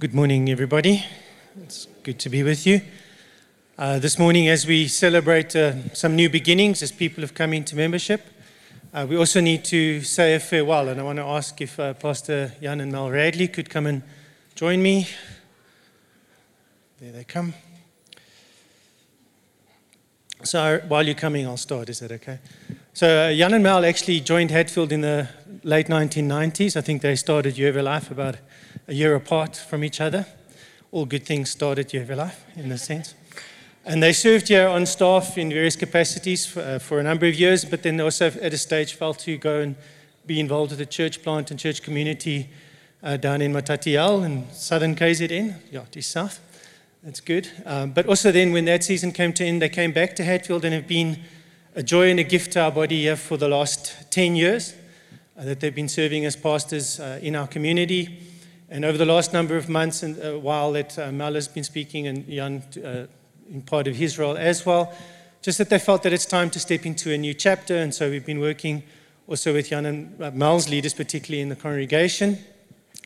Good morning, everybody. It's good to be with you. Uh, this morning, as we celebrate uh, some new beginnings as people have come into membership, uh, we also need to say a farewell. And I want to ask if uh, Pastor Jan and Mel Radley could come and join me. There they come. So while you're coming, I'll start. Is that okay? So uh, Jan and Mel actually joined Hatfield in the late 1990s. I think they started You Have a Life about a year apart from each other. All good things start at You Have a Life, in a sense. And they served here on staff in various capacities for, uh, for a number of years, but then also at a stage felt to go and be involved with the church plant and church community uh, down in Matatiele in southern KZN, yeah, east south. That's good. Um, but also then, when that season came to end, they came back to Hatfield and have been a joy and a gift to our body here for the last 10 years uh, that they've been serving as pastors uh, in our community. And over the last number of months, and uh, while that uh, Mal has been speaking and Jan uh, in part of his role as well, just that they felt that it's time to step into a new chapter. And so we've been working also with Jan and uh, Mal's leaders, particularly in the congregation.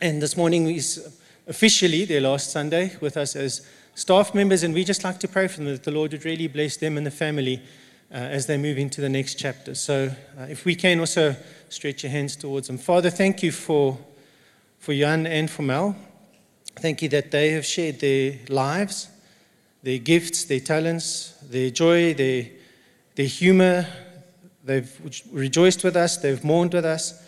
And this morning is officially their last Sunday with us as staff members, and we just like to pray for them that the Lord would really bless them and the family uh, as they move into the next chapter. So, uh, if we can also stretch your hands towards them. Father, thank you for, for Jan and for Mel. Thank you that they have shared their lives, their gifts, their talents, their joy, their, their humor. They've rejoiced with us, they've mourned with us,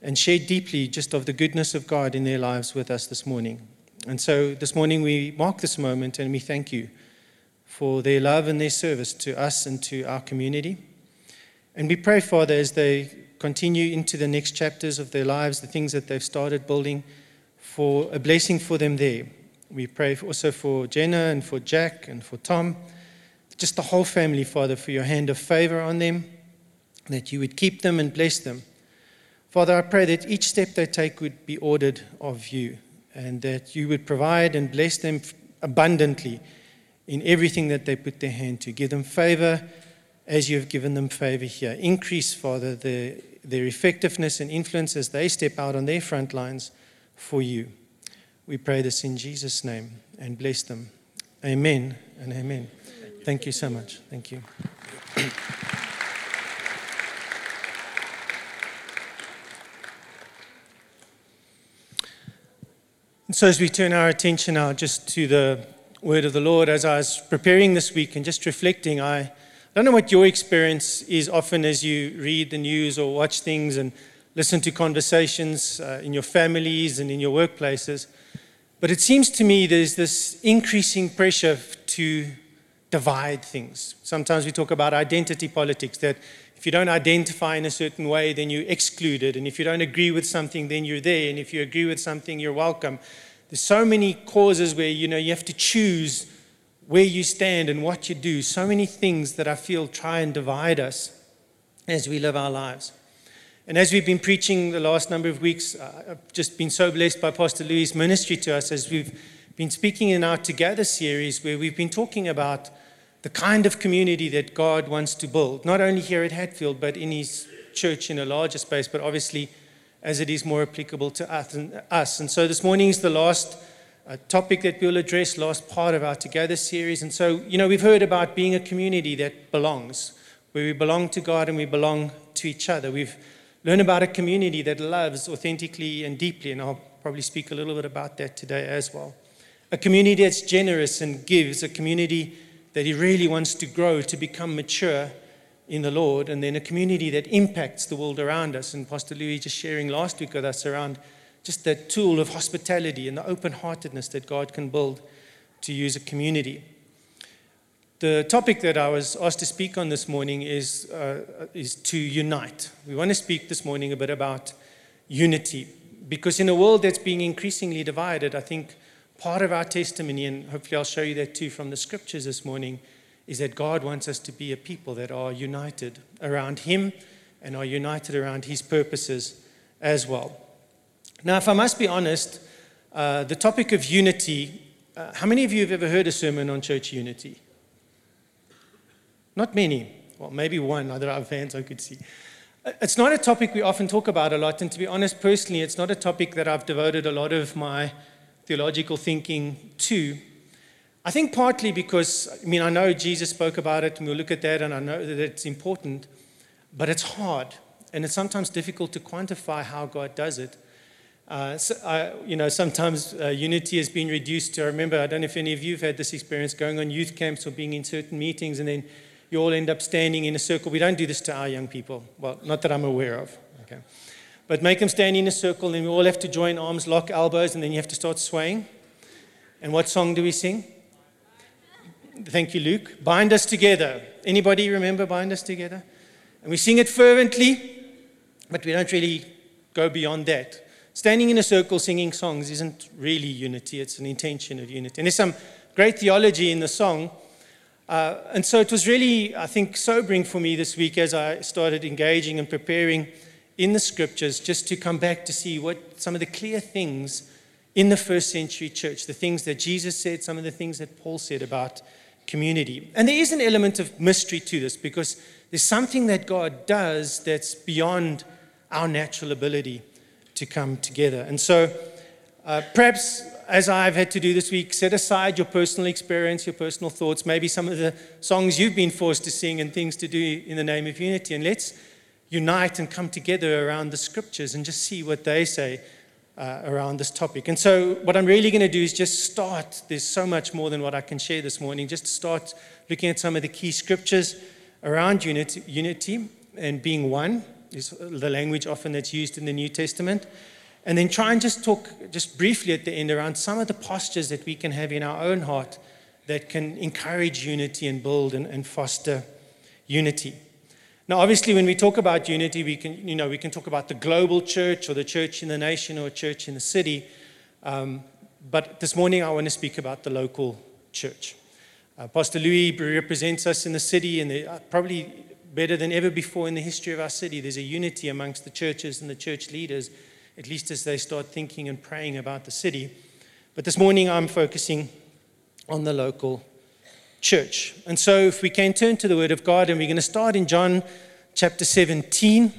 and shared deeply just of the goodness of God in their lives with us this morning. And so this morning we mark this moment and we thank you for their love and their service to us and to our community. And we pray, Father, as they continue into the next chapters of their lives, the things that they've started building, for a blessing for them there. We pray also for Jenna and for Jack and for Tom, just the whole family, Father, for your hand of favor on them, that you would keep them and bless them. Father, I pray that each step they take would be ordered of you and that you would provide and bless them abundantly in everything that they put their hand to. Give them favor as you have given them favor here. Increase, Father, the, their effectiveness and influence as they step out on their front lines for you. We pray this in Jesus' name and bless them. Amen and amen. Thank you so much. Thank you. And so, as we turn our attention now just to the word of the Lord, as I was preparing this week and just reflecting, I don't know what your experience is often as you read the news or watch things and listen to conversations uh, in your families and in your workplaces, but it seems to me there's this increasing pressure to divide things. Sometimes we talk about identity politics, that if you don't identify in a certain way, then you're excluded. And if you don't agree with something, then you're there. And if you agree with something, you're welcome. There's so many causes where you know you have to choose where you stand and what you do. So many things that I feel try and divide us as we live our lives. And as we've been preaching the last number of weeks, uh, I've just been so blessed by Pastor Louis' ministry to us as we've been speaking in our Togather series, where we've been talking about the kind of community that God wants to build, not only here at Hatfield, but in His church in a larger space, but obviously as it is more applicable to us. And so this morning is the last uh, topic that we'll address, last part of our Togather series. And so, you know, we've heard about being a community that belongs, where we belong to God and we belong to each other. We've learned about a community that loves authentically and deeply, and I'll probably speak a little bit about that today as well. A community that's generous and gives, a community that he really wants to grow to become mature in the Lord, and then a community that impacts the world around us. And Pastor Louis just sharing last week with us around just that tool of hospitality and the open heartedness that God can build to use a community. The topic that I was asked to speak on this morning is, uh, is to unite. We want to speak this morning a bit about unity because in a world that's being increasingly divided, I think part of our testimony, and hopefully I'll show you that too from the scriptures this morning, is that God wants us to be a people that are united around Him and are united around His purposes as well. Now, if I must be honest, uh, the topic of unity, uh, how many of you have ever heard a sermon on church unity? Not many. Well, maybe one. Other have hands I could see. Uh, it's not a topic we often talk about a lot, and to be honest, personally, it's not a topic that I've devoted a lot of my theological thinking too. I think partly because, I mean, I know Jesus spoke about it, and we'll look at that, and I know that it's important, but it's hard, and it's sometimes difficult to quantify how God does it. Uh, so I, you know, sometimes uh, unity has been reduced to, I remember, I don't know if any of you have had this experience, going on youth camps or being in certain meetings, and then you all end up standing in a circle. We don't do this to our young people. Well, not that I'm aware of. Okay. But make them stand in a circle, and we all have to join arms, lock elbows, and then you have to start swaying. And what song do we sing? Thank you, Luke. Bind us together. Anybody remember bind us together? And we sing it fervently, but we don't really go beyond that. Standing in a circle singing songs isn't really unity, it's an intention of unity. And there's some great theology in the song. Uh, and so it was really, I think, sobering for me this week as I started engaging and preparing in the scriptures just to come back to see what some of the clear things in the first century church, the things that Jesus said, some of the things that Paul said about community. And there is an element of mystery to this because there's something that God does that's beyond our natural ability to come together. And so, uh, perhaps as I've had to do this week, set aside your personal experience, your personal thoughts, maybe some of the songs you've been forced to sing and things to do in the name of unity, and let's unite and come together around the scriptures and just see what they say uh, around this topic. And so, what I'm really going to do is just start. There's so much more than what I can share this morning. Just start looking at some of the key scriptures around unity, unity and being one is the language often that's used in the New Testament. And then try and just talk just briefly at the end around some of the postures that we can have in our own heart that can encourage unity and build and, and foster unity. Now, obviously, when we talk about unity, we can, you know, we can talk about the global church or the church in the nation or a church in the city. Um, but this morning, I want to speak about the local church. Uh, Pastor Louis represents us in the city, and uh, probably better than ever before in the history of our city, there's a unity amongst the churches and the church leaders, at least as they start thinking and praying about the city. But this morning, I'm focusing on the local church. And so, if we can turn to the Word of God, and we're going to start in John chapter 17,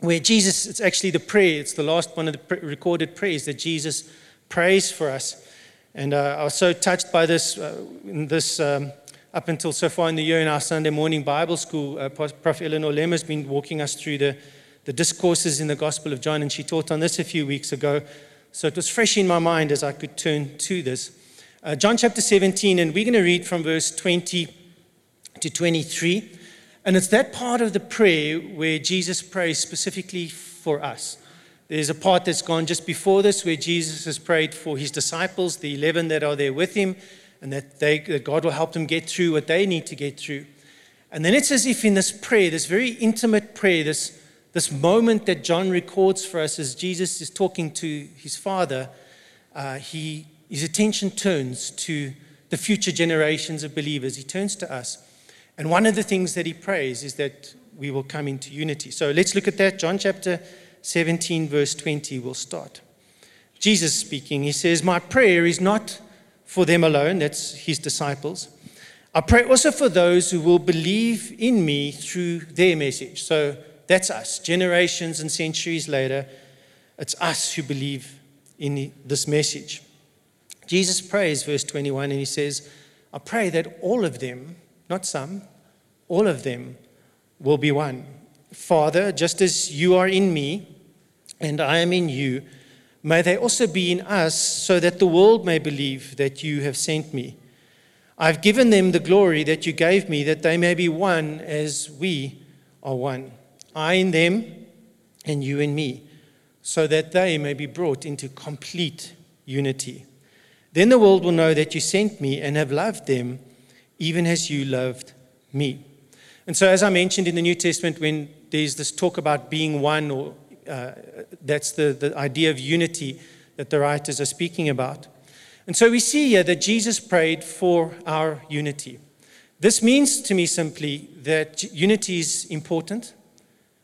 where Jesus, it's actually the prayer, it's the last one of the recorded prayers that Jesus prays for us. And uh, I was so touched by this, uh, in this um, up until so far in the year in our Sunday morning Bible school. Uh, Prof. Eleanor Lem has been walking us through the, the discourses in the Gospel of John, and she taught on this a few weeks ago. So it was fresh in my mind as I could turn to this. Uh, John chapter 17, and we're going to read from verse 20 to 23. And it's that part of the prayer where Jesus prays specifically for us. There's a part that's gone just before this where Jesus has prayed for his disciples, the 11 that are there with him, and that, they, that God will help them get through what they need to get through. And then it's as if in this prayer, this very intimate prayer, this, this moment that John records for us as Jesus is talking to his Father, uh, he his attention turns to the future generations of believers. He turns to us. And one of the things that he prays is that we will come into unity. So let's look at that. John chapter 17, verse 20, we'll start. Jesus speaking, he says, My prayer is not for them alone, that's his disciples. I pray also for those who will believe in me through their message. So that's us. Generations and centuries later, it's us who believe in this message. Jesus prays, verse 21, and he says, I pray that all of them, not some, all of them will be one. Father, just as you are in me and I am in you, may they also be in us, so that the world may believe that you have sent me. I've given them the glory that you gave me, that they may be one as we are one. I in them and you in me, so that they may be brought into complete unity. Then the world will know that you sent me and have loved them, even as you loved me. And so, as I mentioned in the New Testament, when there's this talk about being one, or uh, that's the, the idea of unity that the writers are speaking about. And so we see here that Jesus prayed for our unity. This means to me simply that unity is important.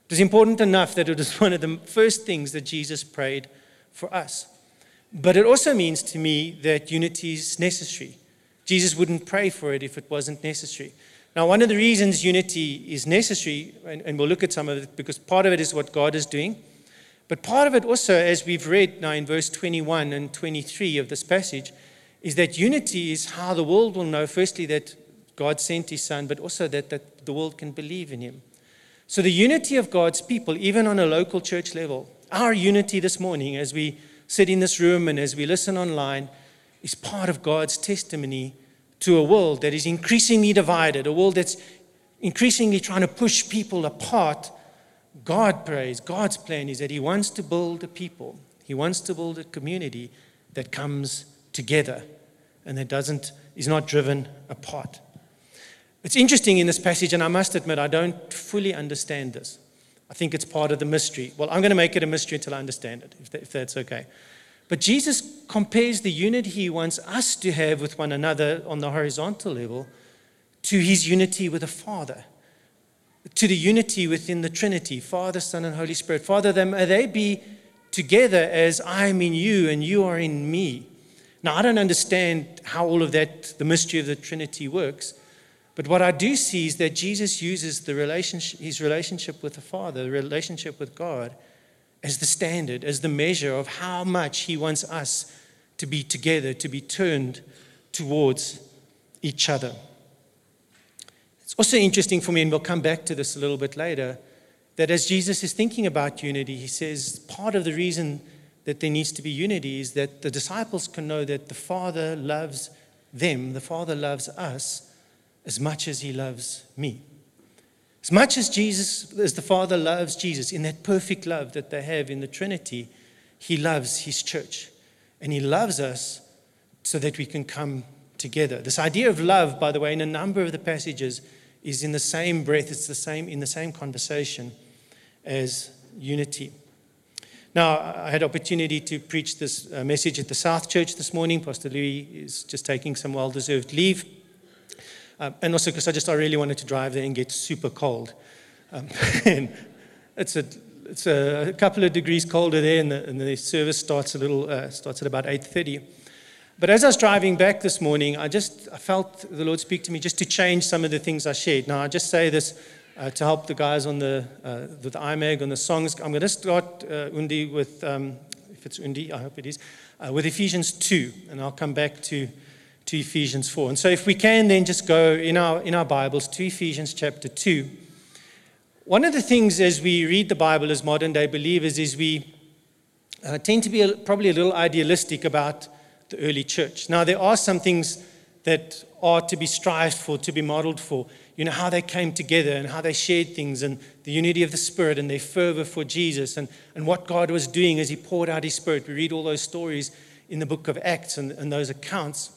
It is important enough that it was one of the first things that Jesus prayed for us. But it also means to me that unity is necessary. Jesus wouldn't pray for it if it wasn't necessary. Now, one of the reasons unity is necessary, and, and, we'll look at some of it because part of it is what God is doing, But part of it also, as we've read now in verse 21 and 23 of this passage, is that unity is how the world will know, firstly, that God sent his son, but also that, that the world can believe in him. So, the unity of God's people, even on a local church level, our unity this morning as we sit in this room and as we listen online, is part of God's testimony to a world that is increasingly divided, a world that's increasingly trying to push people apart. God prays, God's plan is that He wants to build a people, He wants to build a community that comes together and that doesn't, is not driven apart. It's interesting in this passage, and I must admit, I don't fully understand this. I think it's part of the mystery. Well, I'm going to make it a mystery until I understand it, if, that, if that's okay. But Jesus compares the unity he wants us to have with one another on the horizontal level to his unity with the Father, to the unity within the Trinity Father, Son, and Holy Spirit. Father, may uh, they be together as I am in you and you are in me. Now, I don't understand how all of that, the mystery of the Trinity, works. But what I do see is that Jesus uses the relationship, his relationship with the Father, the relationship with God, as the standard, as the measure of how much He wants us to be together, to be turned towards each other. It's also interesting for me, and we'll come back to this a little bit later, that as Jesus is thinking about unity, He says part of the reason that there needs to be unity is that the disciples can know that the Father loves them, the Father loves us as much as He loves me. As much as Jesus, as the Father loves Jesus in that perfect love that they have in the Trinity, He loves His church. And He loves us so that we can come together. This idea of love, by the way, in a number of the passages, is in the same breath, it's the same in the same conversation as unity. Now, I had opportunity to preach this uh, message at the South Church this morning. Pastor Louis is just taking some well-deserved leave. Um, and also because I just I really wanted to drive there and get super cold. Um, and it's a it's a couple of degrees colder there, and the, and the service starts a little uh, starts at about 8:30. But as I was driving back this morning, I just I felt the Lord speak to me just to change some of the things I shared. Now I just say this uh, to help the guys on the uh, the IMAG on the songs. I'm going to start uh, Undi with um, if it's Undi, I hope it is, uh, with Ephesians 2, and I'll come back to to Ephesians 4. And so, if we can then just go in our, in our Bibles to Ephesians chapter 2. One of the things as we read the Bible as modern day believers is we uh, tend to be a, probably a little idealistic about the early church. Now, there are some things that are to be strived for, to be modeled for. You know, how they came together and how they shared things and the unity of the Spirit and their fervor for Jesus and, and what God was doing as He poured out His Spirit. We read all those stories in the book of Acts and, and those accounts.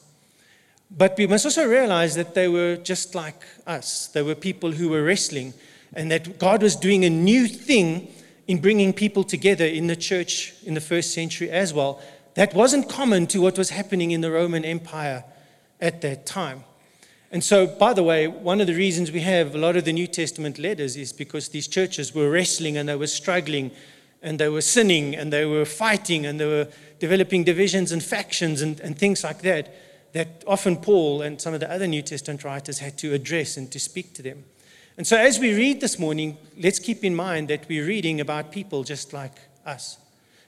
But we must also realize that they were just like us. They were people who were wrestling, and that God was doing a new thing in bringing people together in the church in the first century as well. That wasn't common to what was happening in the Roman Empire at that time. And so, by the way, one of the reasons we have a lot of the New Testament letters is because these churches were wrestling and they were struggling and they were sinning and they were fighting and they were developing divisions and factions and, and things like that that often Paul and some of the other New Testament writers had to address and to speak to them. And so, as we read this morning, let's keep in mind that we're reading about people just like us.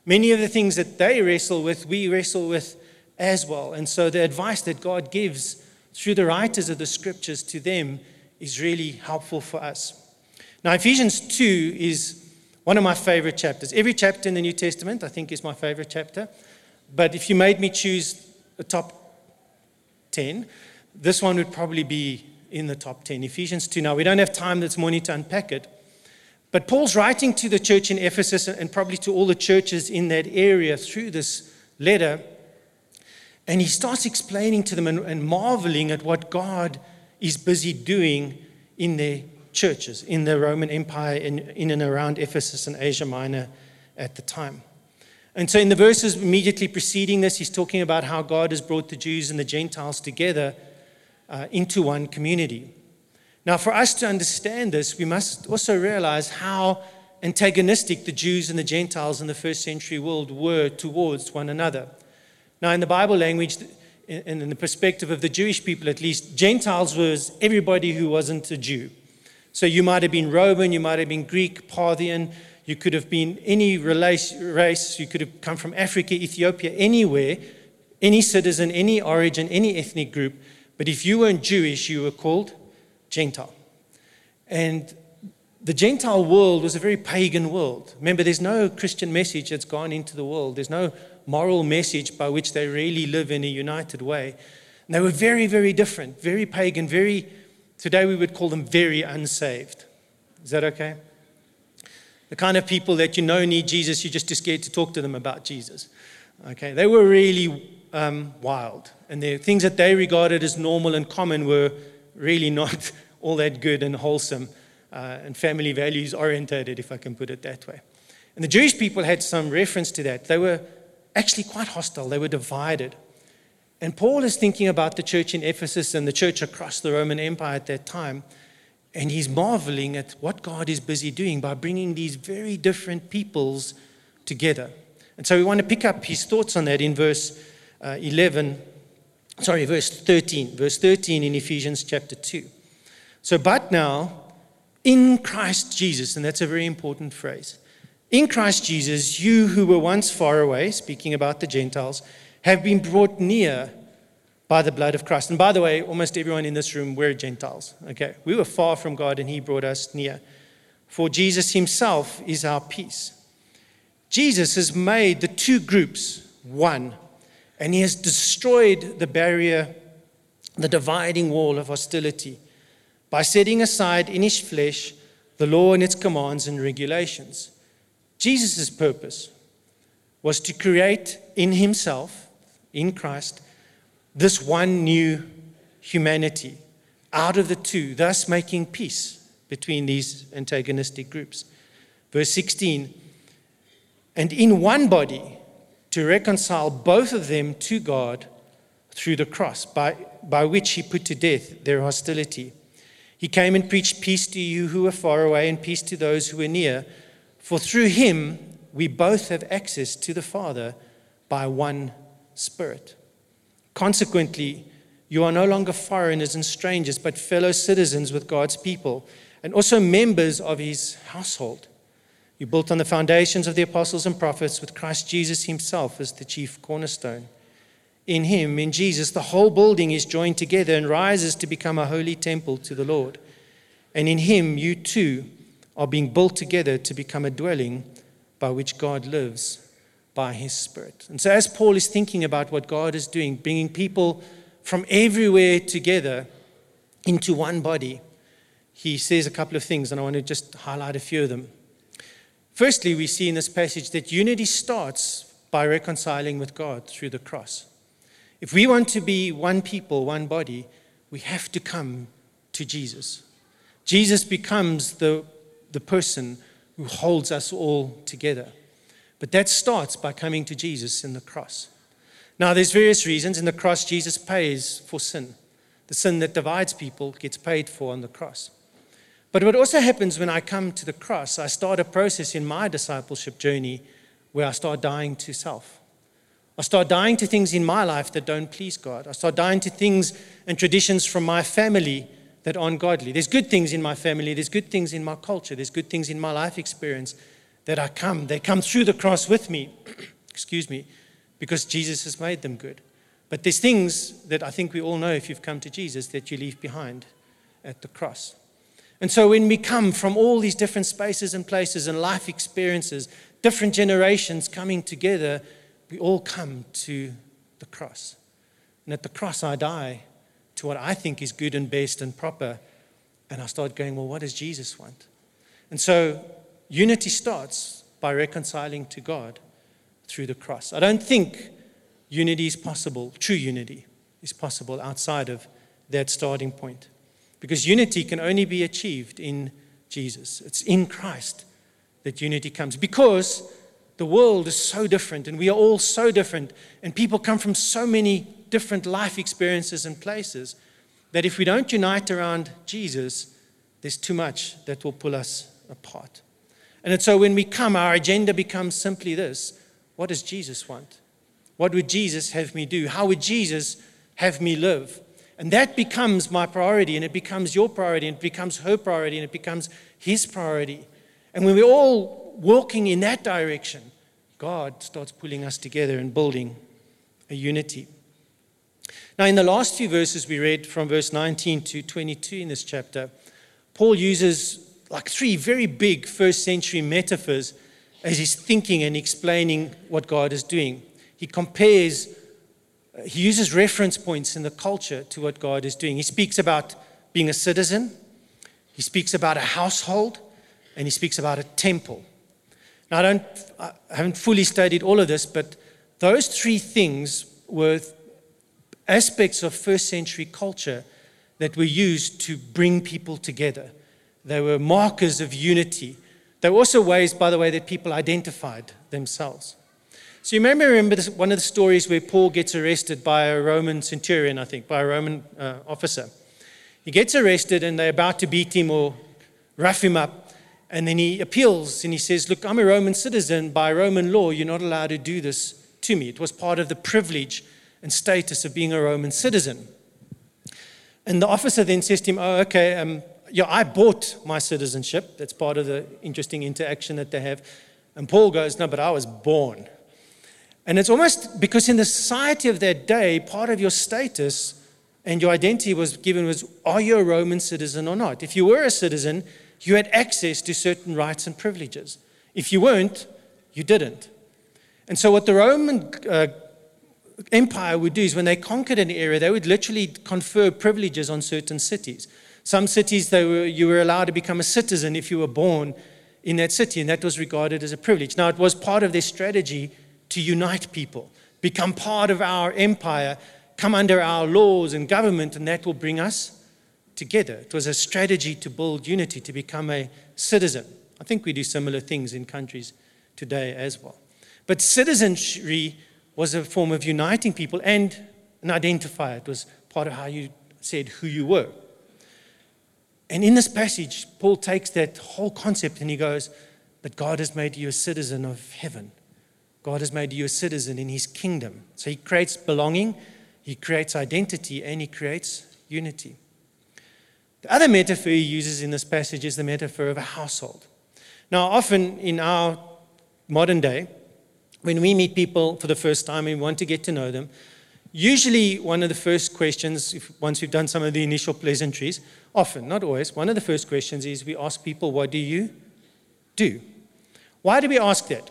Many of the things that they wrestle with, we wrestle with as well. And so, the advice that God gives through the writers of the scriptures to them is really helpful for us. Now, Ephesians 2 is one of my favorite chapters. Every chapter in the New Testament, I think, is my favorite chapter. But if you made me choose a top 10. This one would probably be in the top 10, Ephesians 2. Now, we don't have time this morning to unpack it, but Paul's writing to the church in Ephesus and probably to all the churches in that area through this letter. And he starts explaining to them and, and marveling at what God is busy doing in their churches, in the Roman Empire, in, in and around Ephesus and Asia Minor at the time. And so, in the verses immediately preceding this, he's talking about how God has brought the Jews and the Gentiles together uh, into one community. Now, for us to understand this, we must also realize how antagonistic the Jews and the Gentiles in the first century world were towards one another. Now, in the Bible language, and in the perspective of the Jewish people at least, Gentiles was everybody who wasn't a Jew. So you might have been Roman, you might have been Greek, Parthian, You could have been any race, you could have come from Africa, Ethiopia, anywhere, any citizen, any origin, any ethnic group. But if you weren't Jewish, you were called Gentile. And the Gentile world was a very pagan world. Remember, there's no Christian message that's gone into the world, there's no moral message by which they really live in a united way. And they were very, very different, very pagan, very, today we would call them very unsaved. Is that okay? The kind of people that you know need Jesus, you're just too scared to talk to them about Jesus. Okay, they were really um, wild, and the things that they regarded as normal and common were really not all that good and wholesome uh, and family values orientated, if I can put it that way. And the Jewish people had some reference to that. They were actually quite hostile, they were divided. And Paul is thinking about the church in Ephesus and the church across the Roman Empire at that time. And he's marveling at what God is busy doing by bringing these very different peoples together. And so we want to pick up his thoughts on that in verse uh, 11, sorry, verse 13, verse 13 in Ephesians chapter 2. So, but now, in Christ Jesus, and that's a very important phrase. In Christ Jesus, you who were once far away, speaking about the Gentiles, have been brought near by the blood of Christ. And by the way, almost everyone in this room, we're Gentiles. Okay. We were far from God and He brought us near. For Jesus Himself is our peace. Jesus has made the two groups one, and He has destroyed the barrier, the dividing wall of hostility by setting aside in His flesh the law and its commands and regulations. Jesus' purpose was to create in Himself in Christ, this one new humanity out of the two, thus making peace between these antagonistic groups. Verse 16, and in one body to reconcile both of them to God through the cross, by, by which he put to death their hostility. He came and preached peace to you who were far away and peace to those who were near. For through him we both have access to the Father by one Spirit. Consequently, you are no longer foreigners and strangers, but fellow citizens with God's people and also members of his household. You built on the foundations of the apostles and prophets with Christ Jesus himself as the chief cornerstone. In him, in Jesus, the whole building is joined together and rises to become a holy temple to the Lord. And in him, you too are being built together to become a dwelling by which God lives by his Spirit. And so, as Paul is thinking about what God is doing, bringing people from everywhere together into one body, he says a couple of things, and I want to just highlight a few of them. Firstly, we see in this passage that unity starts by reconciling with God through the cross. If we want to be one people, one body, we have to come to Jesus. Jesus becomes the, the person who holds us all together. But that starts by coming to Jesus in the cross. Now, there's various reasons. In the cross, Jesus pays for sin. The sin that divides people gets paid for on the cross. But what also happens when I come to the cross, I start a process in my discipleship journey where I start dying to self. I start dying to things in my life that don't please God. I start dying to things and traditions from my family that aren't godly. There's good things in my family, there's good things in my culture, there's good things in my life experience that I come. They come through the cross with me, excuse me, because Jesus has made them good. But there's things that I think we all know if you've come to Jesus that you leave behind at the cross. And so when we come from all these different spaces and places and life experiences, different generations coming together, we all come to the cross. And at the cross, I die to what I think is good and best and proper. And I start going, well, what does Jesus want? And so Unity starts by reconciling to God through the cross. I don't think unity is possible, true unity is possible outside of that starting point. Because unity can only be achieved in Jesus. It's in Christ that unity comes. Because the world is so different and we are all so different, and people come from so many different life experiences and places that if we don't unite around Jesus, there's too much that will pull us apart. And so when we come, our agenda becomes simply this What does Jesus want? What would Jesus have me do? How would Jesus have me live? And that becomes my priority, and it becomes your priority, and it becomes her priority, and it becomes his priority. And when we're all walking in that direction, God starts pulling us together and building a unity. Now, in the last few verses we read from verse 19 to 22 in this chapter, Paul uses like three very big first century metaphors as he's thinking and explaining what God is doing. He compares, uh, he uses reference points in the culture to what God is doing. He speaks about being a citizen, he speaks about a household, and he speaks about a temple. Now, I, don't, I haven't fully studied all of this, but those three things were aspects of first century culture that were used to bring people together. They were markers of unity. They were also ways, by the way, that people identified themselves. So you may remember this, one of the stories where Paul gets arrested by a Roman centurion, I think, by a Roman uh, officer. He gets arrested and they're about to beat him or rough him up. And then he appeals and he says, Look, I'm a Roman citizen. By Roman law, you're not allowed to do this to me. It was part of the privilege and status of being a Roman citizen. And the officer then says to him, Oh, okay, um, yeah, I bought my citizenship. That's part of the interesting interaction that they have. And Paul goes, No, but I was born. And it's almost because in the society of that day, part of your status and your identity was given was, Are you a Roman citizen or not? If you were a citizen, you had access to certain rights and privileges. If you weren't, you didn't. And so, what the Roman uh, Empire would do is when they conquered an area, they would literally confer privileges on certain cities. Some cities, they were, you were allowed to become a citizen if you were born in that city, and that was regarded as a privilege. Now, it was part of their strategy to unite people, become part of our empire, come under our laws and government, and that will bring us together. It was a strategy to build unity, to become a citizen. I think we do similar things in countries today as well. But citizenry was a form of uniting people and an identifier. It was part of how you said who you were. And in this passage, Paul takes that whole concept and he goes, But God has made you a citizen of heaven. God has made you a citizen in his kingdom. So he creates belonging, he creates identity, and he creates unity. The other metaphor he uses in this passage is the metaphor of a household. Now, often in our modern day, when we meet people for the first time and we want to get to know them, usually one of the first questions, if, once we've done some of the initial pleasantries, often, not always, one of the first questions is we ask people, What do you do? Why do we ask that?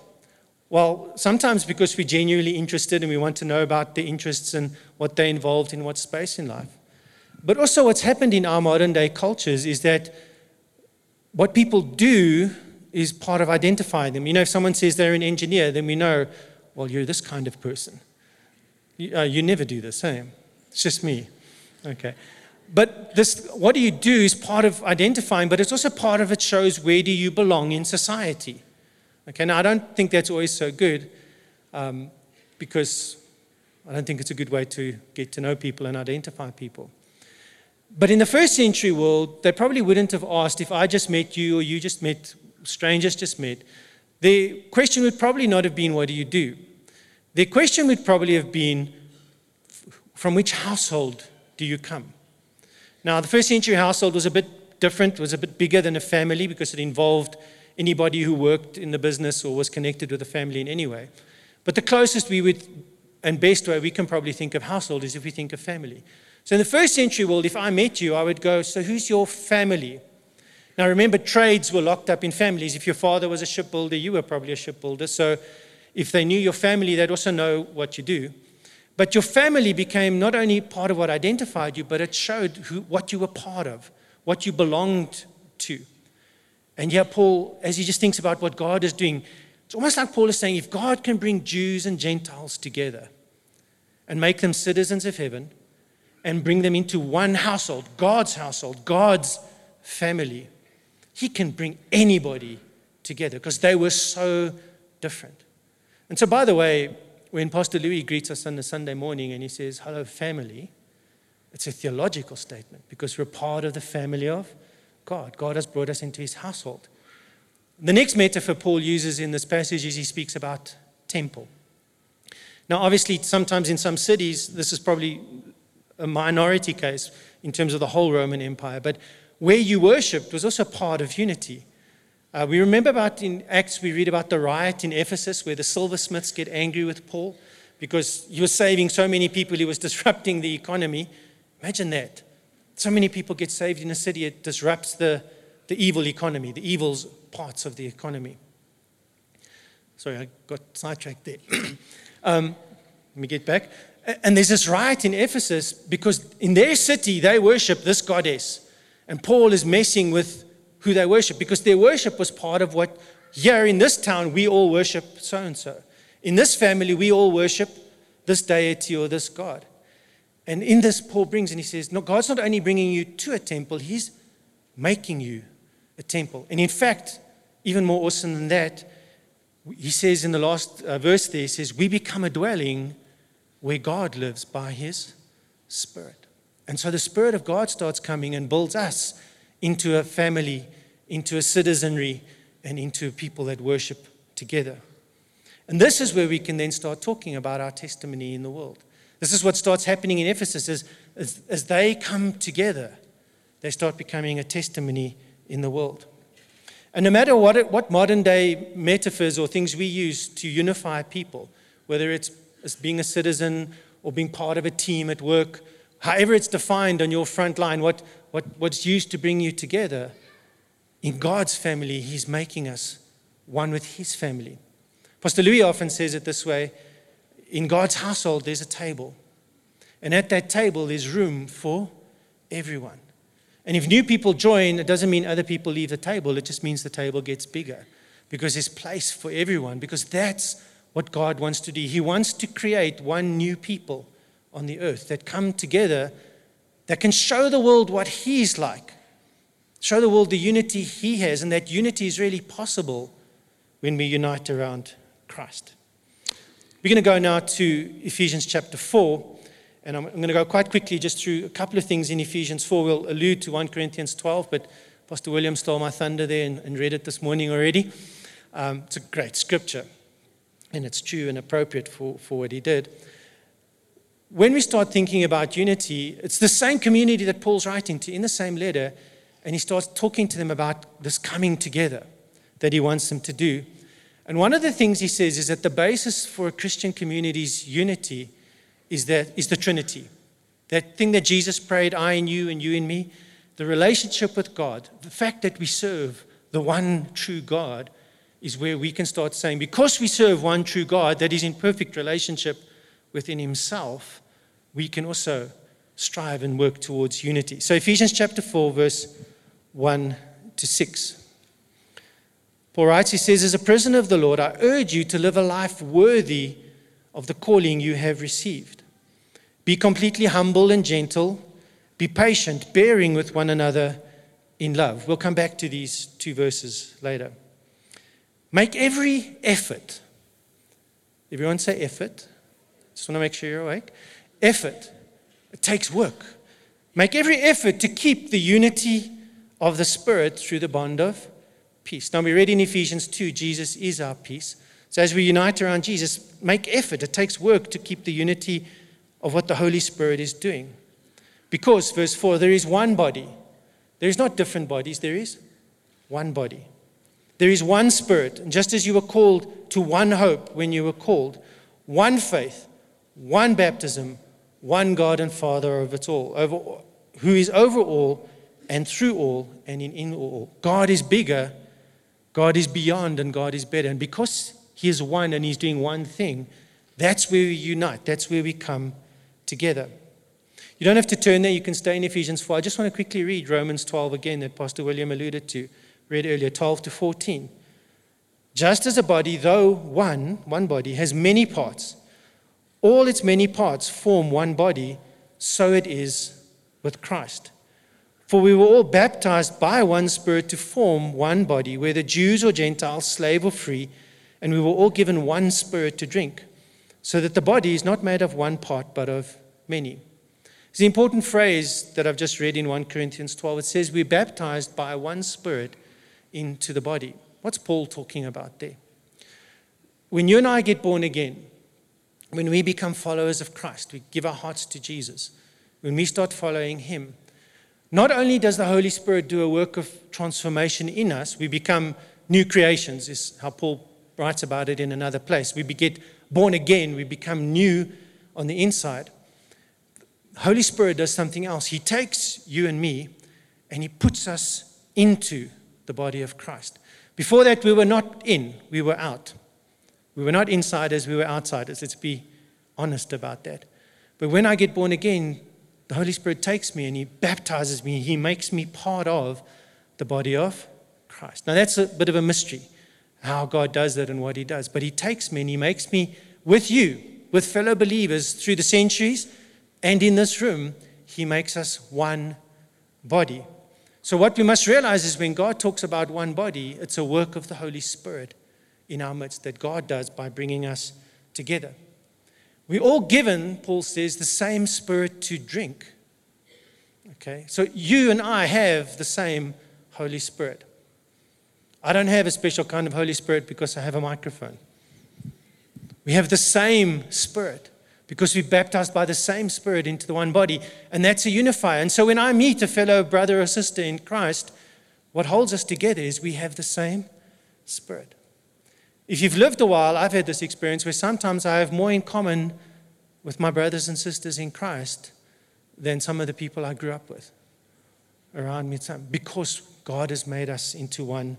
Well, sometimes because we're genuinely interested and we want to know about their interests and what they're involved in, what space in life. But also, what's happened in our modern day cultures is that what people do is part of identifying them. You know, if someone says they're an engineer, then we know, well, you're this kind of person. You, uh, you never do the same. It's just me. Okay. But this, what do you do is part of identifying, but it's also part of it shows where do you belong in society. Okay, now I don't think that's always so good um, because I don't think it's a good way to get to know people and identify people. But in the first century world, they probably wouldn't have asked if I just met you or you just met strangers just met, the question would probably not have been, What do you do? The question would probably have been, From which household do you come? Now, the first century household was a bit different, was a bit bigger than a family because it involved anybody who worked in the business or was connected with the family in any way. But the closest we would and best way we can probably think of household is if we think of family. So in the first century world, if I met you, I would go, So who's your family? Now, remember, trades were locked up in families. If your father was a shipbuilder, you were probably a shipbuilder. So, if they knew your family, they'd also know what you do. But your family became not only part of what identified you, but it showed who, what you were part of, what you belonged to. And here, Paul, as he just thinks about what God is doing, it's almost like Paul is saying if God can bring Jews and Gentiles together and make them citizens of heaven and bring them into one household, God's household, God's family, he can bring anybody together because they were so different. And so, by the way, when Pastor Louis greets us on the Sunday morning and he says, Hello, family, it's a theological statement because we're part of the family of God. God has brought us into his household. The next metaphor Paul uses in this passage is he speaks about temple. Now, obviously, sometimes in some cities, this is probably a minority case in terms of the whole Roman Empire, but where you worshipped was also part of unity. Uh, we remember about in Acts, we read about the riot in Ephesus where the silversmiths get angry with Paul because he was saving so many people, he was disrupting the economy. Imagine that. So many people get saved in a city, it disrupts the, the evil economy, the evil parts of the economy. Sorry, I got sidetracked there. um, let me get back. And there's this riot in Ephesus because in their city they worship this goddess. And Paul is messing with who they worship because their worship was part of what here in this town we all worship so and so. In this family we all worship this deity or this God. And in this, Paul brings and he says, No, God's not only bringing you to a temple, He's making you a temple. And in fact, even more awesome than that, he says in the last uh, verse there, he says, We become a dwelling where God lives by His Spirit. And so the Spirit of God starts coming and builds us into a family, into a citizenry, and into people that worship together. And this is where we can then start talking about our testimony in the world. This is what starts happening in Ephesus as, as, as they come together, they start becoming a testimony in the world. And no matter what, what modern day metaphors or things we use to unify people, whether it's as being a citizen or being part of a team at work, however it's defined on your front line, what, what, what's used to bring you together, in God's family, He's making us one with His family. Pastor Louis often says it this way in God's household, there's a table. And at that table, there's room for everyone. And if new people join, it doesn't mean other people leave the table, it just means the table gets bigger because there's place for everyone, because that's what God wants to do. He wants to create one new people on the earth that come together that can show the world what He's like, show the world the unity He has, and that unity is really possible when we unite around Christ. We're going to go now to Ephesians chapter 4, and I'm, going to go quite quickly just through a couple of things in Ephesians 4. We'll allude to 1 Corinthians 12, but Pastor William stole my thunder there and, and read it this morning already. Um, it's a great scripture and it's true and appropriate for, for what he did. When we start thinking about unity, it's the same community that Paul's writing to in the same letter, and he starts talking to them about this coming together that he wants them to do. And one of the things he says is that the basis for a Christian community's unity is, that, is the Trinity. That thing that Jesus prayed, I in you and you in me, the relationship with God, the fact that we serve the one true God is where we can start saying, because we serve one true God that is in perfect relationship within Himself, we can also strive and work towards unity. So, Ephesians chapter 4, verse 1 to 6. Paul writes, he says, As a prisoner of the Lord, I urge you to live a life worthy of the calling you have received. Be completely humble and gentle. Be patient, bearing with one another in love. We'll come back to these two verses later. Make every effort. Everyone say effort. Just want to make sure you're awake. Effort. It takes work. Make every effort to keep the unity of the Spirit through the bond of peace. Now, we read in Ephesians 2 Jesus is our peace. So, as we unite around Jesus, make effort. It takes work to keep the unity of what the Holy Spirit is doing. Because, verse 4, there is one body. There is not different bodies, there is one body. There is one Spirit, and just as you were called to one hope when you were called, one faith, one baptism, one God and Father of it all, over, who is over all and through all and in, in all. God is bigger, God is beyond, and God is better. And because He is one and He's doing one thing, that's where we unite, that's where we come together. You don't have to turn there, you can stay in Ephesians 4. I just want to quickly read Romans 12 again that Pastor William alluded to read earlier, 12 to 14. Just as a body, though one, one body, has many parts, all its many parts form one body, so it is with Christ. For we were all baptized by one Spirit to form one body, whether Jews or Gentiles, slave or free, and we were all given one Spirit to drink, so that the body is not made of one part, but of many. It's an important phrase that I've just read in 1 Corinthians 12. It says, We're baptized by one Spirit into the body. What's Paul talking about there? When you and I get born again, when we become followers of Christ, we give our hearts to Jesus, when we start following Him, not only does the Holy Spirit do a work of transformation in us, we become new creations, is how Paul writes about it in another place. We get born again, we become new on the inside. Holy Spirit does something else. He takes you and me and he puts us into the body of Christ. Before that, we were not in, we were out. We were not insiders, we were outsiders. Let's be honest about that. But when I get born again, the Holy Spirit takes me and He baptizes me. He makes me part of the body of Christ. Now, that's a bit of a mystery, how God does that and what He does. But He takes me and He makes me with you, with fellow believers through the centuries and in this room. He makes us one body. So, what we must realize is when God talks about one body, it's a work of the Holy Spirit in our midst that God does by bringing us together. We're all given, Paul says, the same spirit to drink. Okay? So you and I have the same Holy Spirit. I don't have a special kind of Holy Spirit because I have a microphone. We have the same Spirit because we're baptized by the same Spirit into the one body, and that's a unifier. And so when I meet a fellow brother or sister in Christ, what holds us together is we have the same Spirit. If you've lived a while, I've had this experience where sometimes I have more in common with my brothers and sisters in Christ than some of the people I grew up with around me because God has made us into one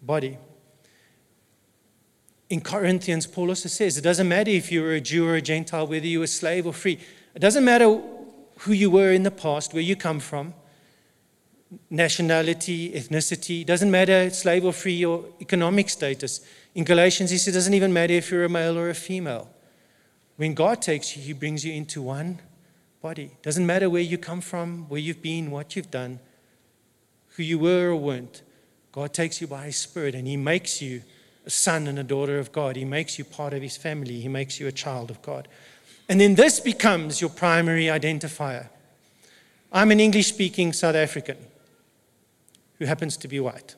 body. In Corinthians, Paul also says it doesn't matter if you were a Jew or a Gentile, whether you were slave or free. It doesn't matter who you were in the past, where you come from, nationality, ethnicity, it doesn't matter slave or free or economic status. In Galatians, he says it doesn't even matter if you're a male or a female. When God takes you, he brings you into one body. Doesn't matter where you come from, where you've been, what you've done, who you were or weren't. God takes you by his spirit and he makes you a son and a daughter of God. He makes you part of his family. He makes you a child of God. And then this becomes your primary identifier. I'm an English speaking South African who happens to be white.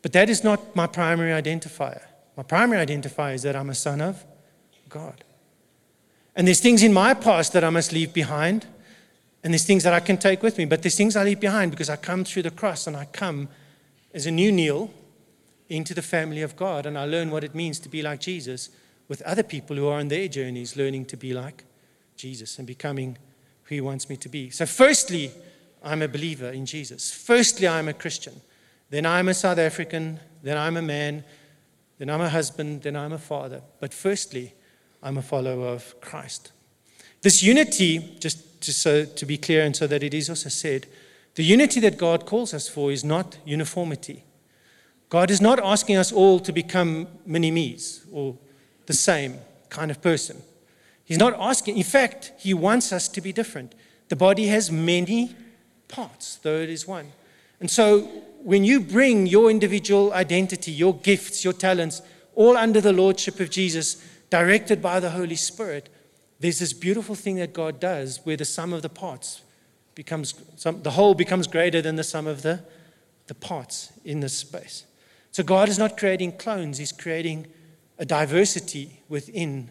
But that is not my primary identifier. My primary identifier is that I'm a son of God. And there's things in my past that I must leave behind, and there's things that I can take with me, but there's things I leave behind because I come through the cross and I come as a new Neil into the family of God, and I learn what it means to be like Jesus with other people who are on their journeys learning to be like Jesus and becoming who He wants me to be. So, firstly, I'm a believer in Jesus. Firstly, I'm a Christian. Then I'm a South African. Then I'm a man. Then I'm a husband. Then I'm a father. But firstly, I'm a follower of Christ. This unity, just, just so to be clear and so that it is also said, the unity that God calls us for is not uniformity. God is not asking us all to become mini me's or the same kind of person. He's not asking, in fact, He wants us to be different. The body has many parts, though it is one. And so when you bring your individual identity, your gifts, your talents, all under the lordship of Jesus, directed by the Holy Spirit, there's this beautiful thing that God does where the sum of the parts becomes, some, the whole becomes greater than the sum of the, the parts in this space. So God is not creating clones, He's creating a diversity within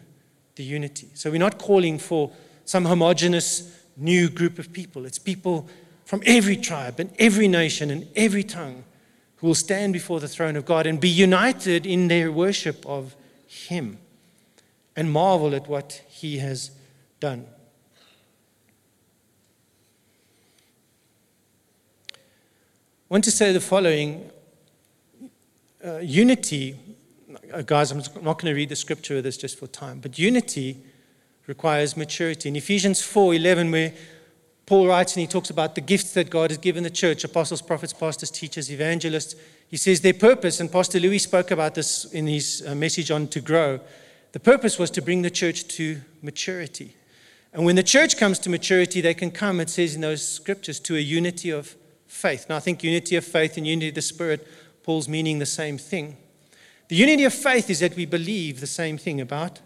the unity. So we're not calling for some homogenous new group of people. It's people from every tribe and every nation and every tongue who will stand before the throne of God and be united in their worship of Him and marvel at what He has done. I want to say the following uh, unity, uh, guys, I'm not going to read the scripture with this just for time, but unity requires maturity. In Ephesians 4 11, where Paul writes and he talks about the gifts that God has given the church apostles, prophets, pastors, teachers, evangelists. He says their purpose, and Pastor Louis spoke about this in his uh, message on To Grow. The purpose was to bring the church to maturity. And when the church comes to maturity, they can come, it says in those scriptures, to a unity of faith. Now, I think unity of faith and unity of the Spirit, Paul's meaning the same thing. The unity of faith is that we believe the same thing about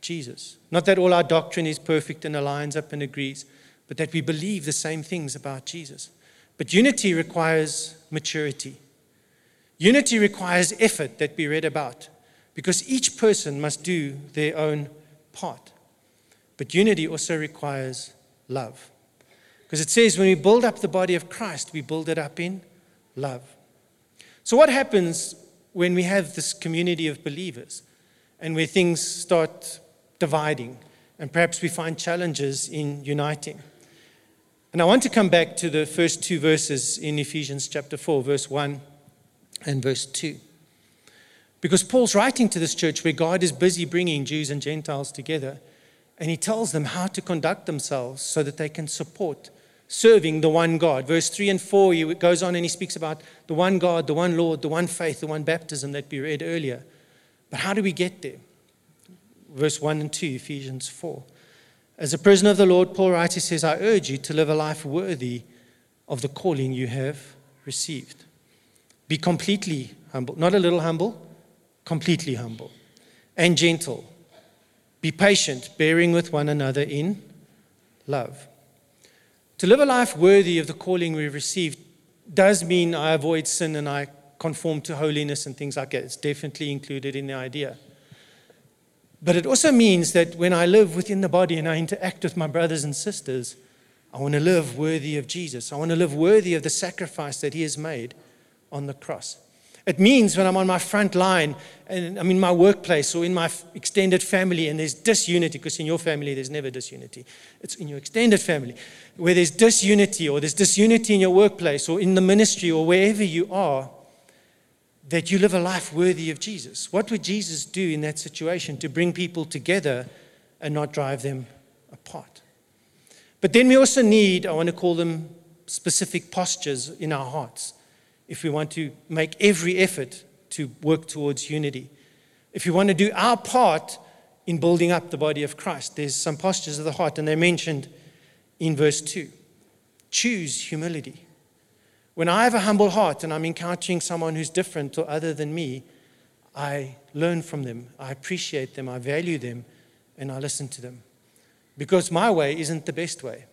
Jesus. Not that all our doctrine is perfect and aligns up and agrees but that we believe the same things about Jesus. But unity requires maturity. Unity requires effort that we read about because each person must do their own part. But unity also requires love. Because it says when we build up the body of Christ, we build it up in love. So, what happens when we have this community of believers and where things start dividing and perhaps we find challenges in uniting? And I want to come back to the first two verses in Ephesians chapter 4, verse 1 and verse 2. Because Paul's writing to this church where God is busy bringing Jews and Gentiles together, and he tells them how to conduct themselves so that they can support serving the one God. Verse 3 and 4, he goes on and he speaks about the one God, the one Lord, the one faith, the one baptism that we read earlier. But how do we get there? Verse 1 and 2, Ephesians 4. As a prisoner of the Lord, Paul writes, he says, I urge you to live a life worthy of the calling you have received. Be completely humble, not a little humble, completely humble and gentle. Be patient, bearing with one another in love. To live a life worthy of the calling we've received does mean I avoid sin and I conform to holiness and things like that. It's definitely included in the idea. But it also means that when I live within the body and I interact with my brothers and sisters, I want to live worthy of Jesus. I want to live worthy of the sacrifice that He has made on the cross. It means when I'm on my front line and I'm in my workplace or in my extended family and there's disunity, because in your family there's never disunity. It's in your extended family where there's disunity or there's disunity in your workplace or in the ministry or wherever you are that you live a life worthy of Jesus. What would Jesus do in that situation to bring people together and not drive them apart? But then we also need, I want to call them specific postures in our hearts if we want to make every effort to work towards unity. If we want to do our part in building up the body of Christ, there's some postures of the heart, and they're mentioned in verse 2. Choose humility. When I have a humble heart and I'm encountering someone who's different or other than me, I learn from them, I appreciate them, I value them, and I listen to them. Because my way isn't the best way.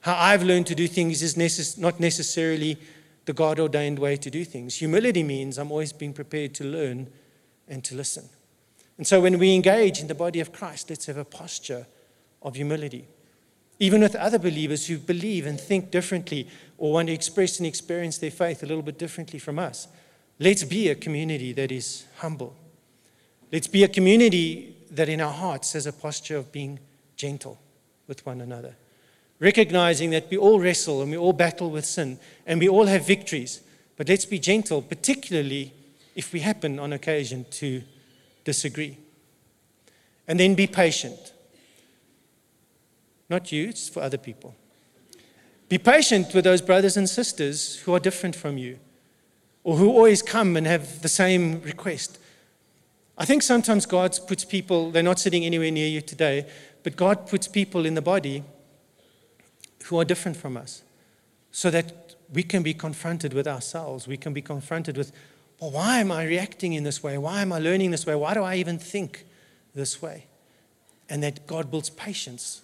How I've learned to do things is necess- not necessarily the God ordained way to do things. Humility means I'm always being prepared to learn and to listen. And so when we engage in the body of Christ, let's have a posture of humility even with other believers who believe and think differently or want to express and experience their faith a little bit differently from us. Let's be a community that is humble. Let's be a community that in our hearts has a posture of being gentle with one another, recognizing that we all wrestle and we all battle with sin and we all have victories. But let's be gentle, particularly if we happen on occasion to disagree. And then be patient not you, it's for other people. Be patient with those brothers and sisters who are different from you or who always come and have the same request. I think sometimes God puts people, they're not sitting anywhere near you today, but God puts people in the body who are different from us so that we can be confronted with ourselves. We can be confronted with, well, why am I reacting in this way? Why am I learning this way? Why do I even think this way? And that God builds patience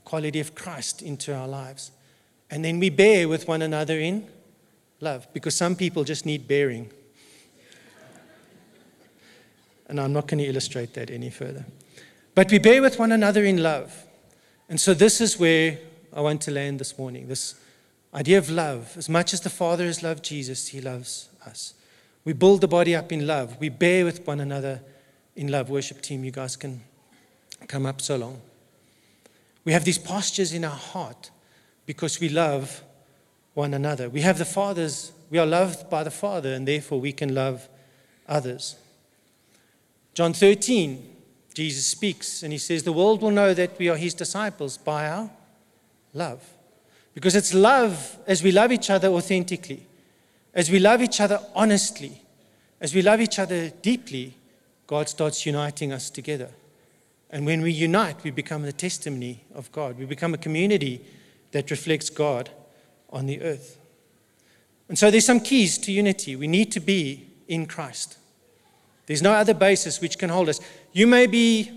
the quality of Christ into our lives. And then we bear with one another in love because some people just need bearing. And I'm not going to illustrate that any further. But we bear with one another in love. And so this is where I want to land this morning this idea of love. As much as the Father has loved Jesus, he loves us. We build the body up in love. We bear with one another in love. Worship team, you guys can come up so long. We have these postures in our heart because we love one another. We have the Father's, we are loved by the Father, and therefore we can love others. John 13, Jesus speaks and he says, The world will know that we are his disciples by our love. Because it's love as we love each other authentically, as we love each other honestly, as we love each other deeply, God starts uniting us together. And when we unite, we become the testimony of God. We become a community that reflects God on the earth. And so there's some keys to unity. We need to be in Christ. There's no other basis which can hold us. You may be,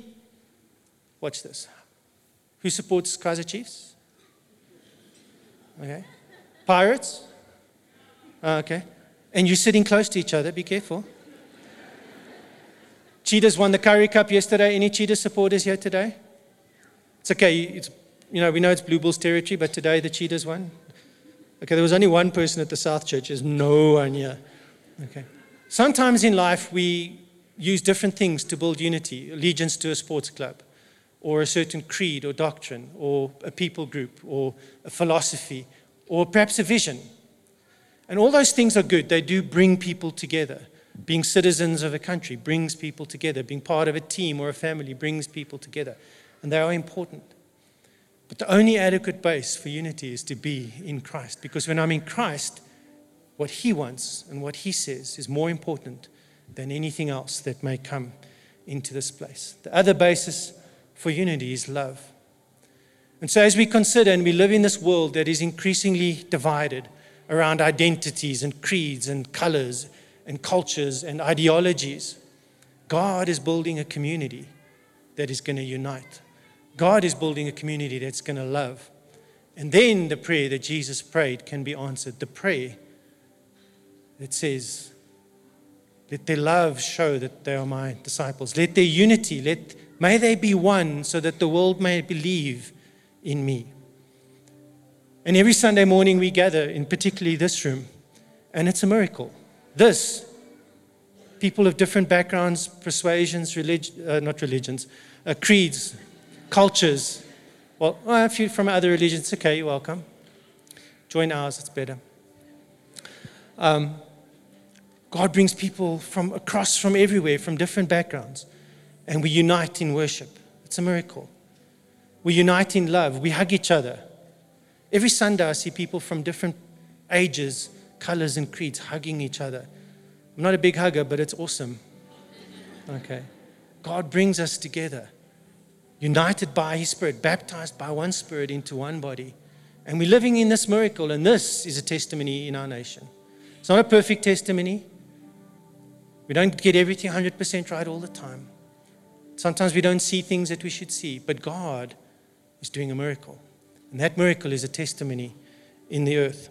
watch this. Who supports Kaizer Chiefs? Okay. Pirates? Okay. And you're sitting close to each other, be careful. Cheetahs won the Currie Cup yesterday. Any Cheetah supporters here today? It's okay. It's, you know, we know it's Blue Bulls territory, but today the Cheetahs won. Okay, there was only one person at the South Church. There's no one here. Okay. Sometimes in life we use different things to build unity allegiance to a sports club, or a certain creed or doctrine, or a people group, or a philosophy, or perhaps a vision. And all those things are good. They do bring people together. Being citizens of a country brings people together. Being part of a team or a family brings people together. And they are important. But the only adequate base for unity is to be in Christ. Because when I'm in Christ, what He wants and what He says is more important than anything else that may come into this place. The other basis for unity is love. And so, as we consider and we live in this world that is increasingly divided around identities and creeds and colors and cultures and ideologies, God is building a community that is going to unite. God is building a community that's going to love. And then the prayer that Jesus prayed can be answered. The prayer that says, Let their love show that they are my disciples. Let their unity, let, may they be one so that the world may believe in me. And every Sunday morning we gather, in particularly this room, and it's a miracle. This, people of different backgrounds, persuasions, relig- uh, not religions, uh, creeds, cultures. Well, well, if you're from other religions, okay, you're welcome. Join ours, it's better. Um, God brings people from across from everywhere, from different backgrounds, and we unite in worship. It's a miracle. We unite in love. We hug each other. Every Sunday, I see people from different ages, colors, and creeds hugging each other. I'm not a big hugger, but it's awesome. Okay. God brings us together united by His Spirit, baptized by one Spirit into one body. And we're living in this miracle, and this is a testimony in our nation. It's not a perfect testimony. We don't get everything 100% right all the time. Sometimes we don't see things that we should see, but God is doing a miracle. And that miracle is a testimony in the earth.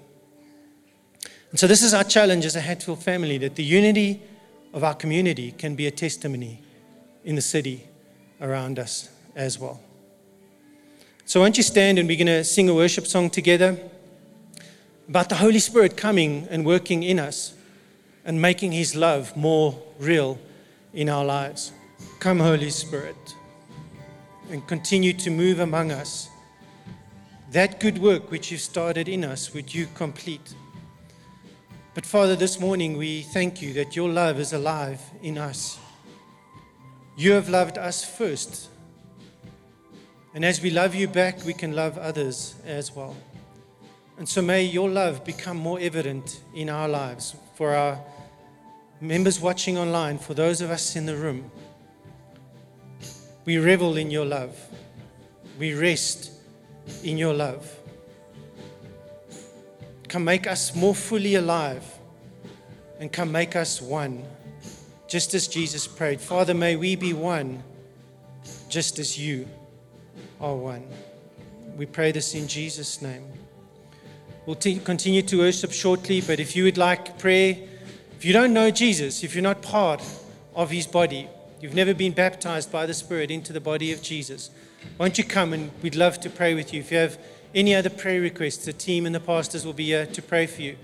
And so, this is our challenge as a Hatfield family that the unity of our community can be a testimony in the city around us as well. So, won't you stand and we're going to sing a worship song together about the Holy Spirit coming and working in us and making His love more real in our lives. Come, Holy Spirit, and continue to move among us. That good work which you started in us, would you complete? But Father, this morning we thank you that your love is alive in us. You have loved us first and as we love you back, we can love others as well. And so may your love become more evident in our lives for our members watching online, for those of us in the room. We revel in your love. We rest in your love. Come make us more fully alive and come make us one, just as Jesus prayed. Father, may we be one, just as you are one. We pray this in Jesus' name. We'll t- continue to worship shortly, but if you would like prayer, if you don't know Jesus, if you're not part of his body, you've never been baptized by the Spirit into the body of Jesus, won't you come and we'd love to pray with you. If you have any other prayer requests, the team and the pastors will be here to pray for you.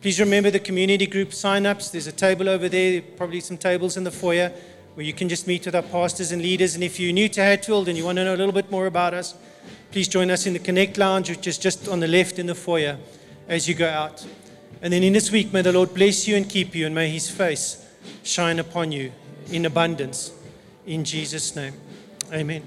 Please remember the community group sign ups. There's a table over there, probably some tables in the foyer where you can just meet with our pastors and leaders. And if you're new to Hatfield and you want to know a little bit more about us, please join us in the Connect Lounge, which is just on the left in the foyer as you go out. And then in this week, may the Lord bless you and keep you, and may his face shine upon you in abundance. In Jesus' name, amen.